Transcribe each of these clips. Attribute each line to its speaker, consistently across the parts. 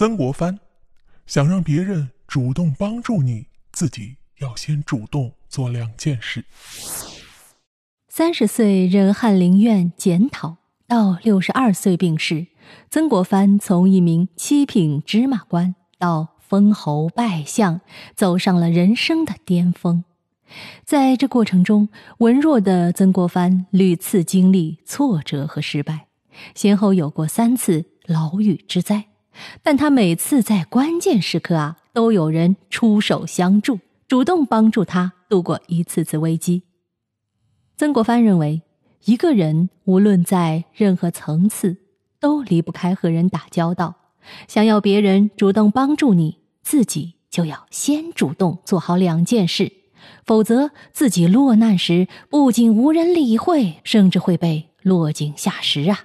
Speaker 1: 曾国藩想让别人主动帮助你，自己要先主动做两件事。
Speaker 2: 三十岁任翰林院检讨，到六十二岁病逝，曾国藩从一名七品芝麻官到封侯拜相，走上了人生的巅峰。在这过程中，文弱的曾国藩屡次经历挫折和失败，先后有过三次牢狱之灾，但他每次在关键时刻啊，都有人出手相助，主动帮助他度过一次次危机。曾国藩认为，一个人无论在任何层次，都离不开和人打交道。想要别人主动帮助你，自己就要先主动做好两件事。否则，自己落难时不仅无人理会，甚至会被落井下石啊！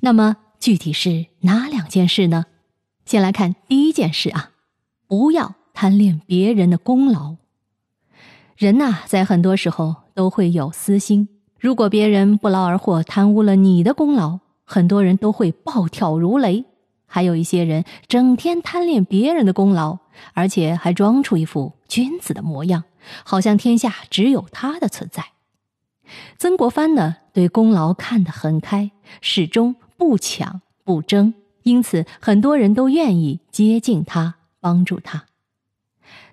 Speaker 2: 那么，具体是哪两件事呢？先来看第一件事啊，不要贪恋别人的功劳。人呐，在很多时候都会有私心，如果别人不劳而获，贪污了你的功劳，很多人都会暴跳如雷。还有一些人整天贪恋别人的功劳，而且还装出一副君子的模样。好像天下只有他的存在。曾国藩呢，对功劳看得很开，始终不抢不争，因此很多人都愿意接近他，帮助他。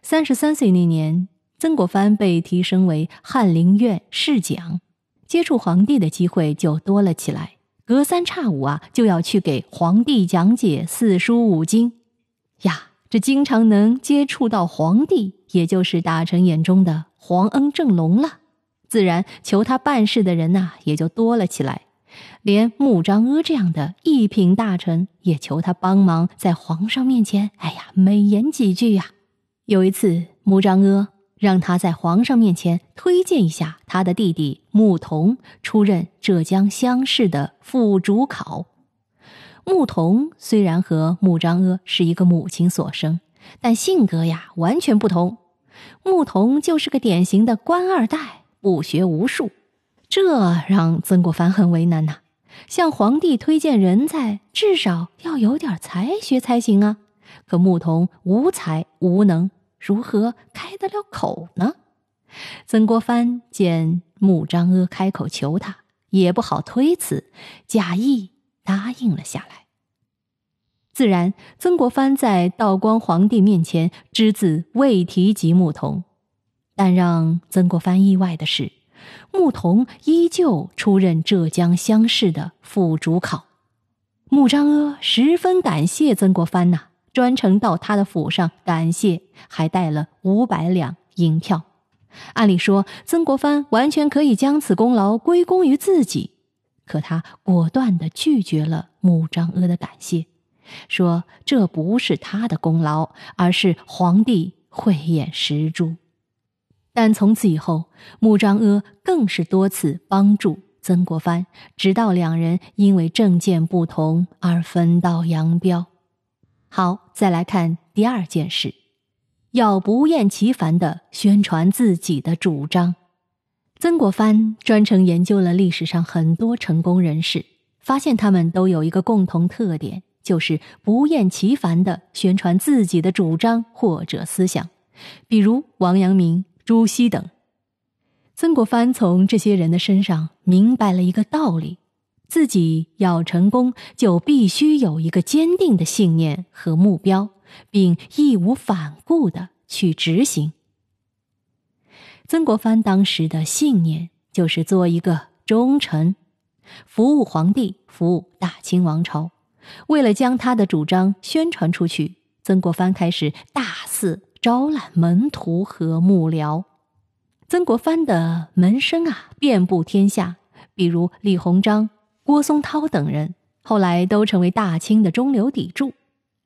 Speaker 2: 三十三岁那年，曾国藩被提升为翰林院侍讲，接触皇帝的机会就多了起来。隔三差五啊，就要去给皇帝讲解四书五经，呀。这经常能接触到皇帝，也就是大臣眼中的皇恩正隆了，自然求他办事的人呐也就多了起来。连穆彰阿这样的一品大臣也求他帮忙，在皇上面前，哎呀，美言几句呀。有一次，穆彰阿让他在皇上面前推荐一下他的弟弟穆童出任浙江乡试的副主考。穆童虽然和穆彰阿是一个母亲所生，但性格呀完全不同。穆童就是个典型的官二代，不学无术，这让曾国藩很为难呐。向皇帝推荐人才，至少要有点才学才行啊。可牧童无才无能，如何开得了口呢？曾国藩见穆彰阿开口求他，也不好推辞，假意。答应了下来。自然，曾国藩在道光皇帝面前只字未提及牧童，但让曾国藩意外的是，穆同依旧出任浙江乡试的副主考。穆彰阿十分感谢曾国藩呐，专程到他的府上感谢，还带了五百两银票。按理说，曾国藩完全可以将此功劳归功于自己。可他果断地拒绝了穆彰阿的感谢，说这不是他的功劳，而是皇帝慧眼识珠。但从此以后，穆彰阿更是多次帮助曾国藩，直到两人因为政见不同而分道扬镳。好，再来看第二件事，要不厌其烦地宣传自己的主张。曾国藩专程研究了历史上很多成功人士，发现他们都有一个共同特点，就是不厌其烦地宣传自己的主张或者思想，比如王阳明、朱熹等。曾国藩从这些人的身上明白了一个道理：自己要成功，就必须有一个坚定的信念和目标，并义无反顾的去执行。曾国藩当时的信念就是做一个忠臣，服务皇帝，服务大清王朝。为了将他的主张宣传出去，曾国藩开始大肆招揽门徒和幕僚。曾国藩的门生啊，遍布天下，比如李鸿章、郭松涛等人，后来都成为大清的中流砥柱。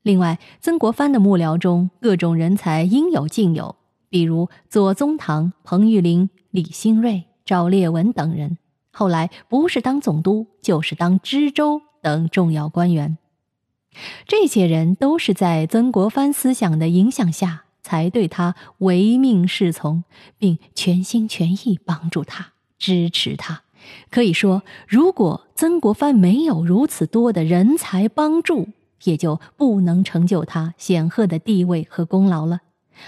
Speaker 2: 另外，曾国藩的幕僚中，各种人才应有尽有。比如左宗棠、彭玉麟、李新瑞、赵烈文等人，后来不是当总督，就是当知州等重要官员。这些人都是在曾国藩思想的影响下，才对他唯命是从，并全心全意帮助他、支持他。可以说，如果曾国藩没有如此多的人才帮助，也就不能成就他显赫的地位和功劳了。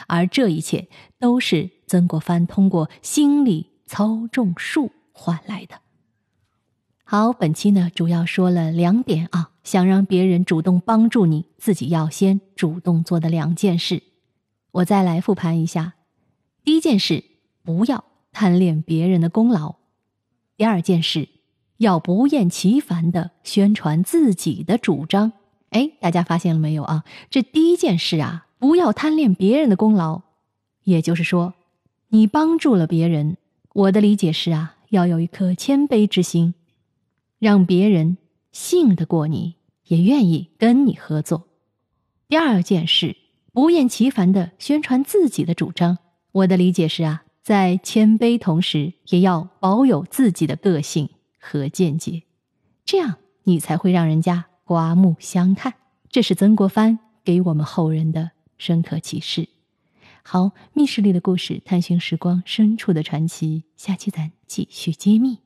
Speaker 2: 而这一切都是曾国藩通过心理操纵术换来的。好，本期呢主要说了两点啊，想让别人主动帮助你，自己要先主动做的两件事。我再来复盘一下：第一件事，不要贪恋别人的功劳；第二件事，要不厌其烦的宣传自己的主张。哎，大家发现了没有啊？这第一件事啊，不要贪恋别人的功劳，也就是说，你帮助了别人，我的理解是啊，要有一颗谦卑之心。让别人信得过你，也愿意跟你合作。第二件事，不厌其烦的宣传自己的主张。我的理解是啊，在谦卑同时，也要保有自己的个性和见解，这样你才会让人家刮目相看。这是曾国藩给我们后人的深刻启示。好，密室里的故事，探寻时光深处的传奇，下期咱继续揭秘。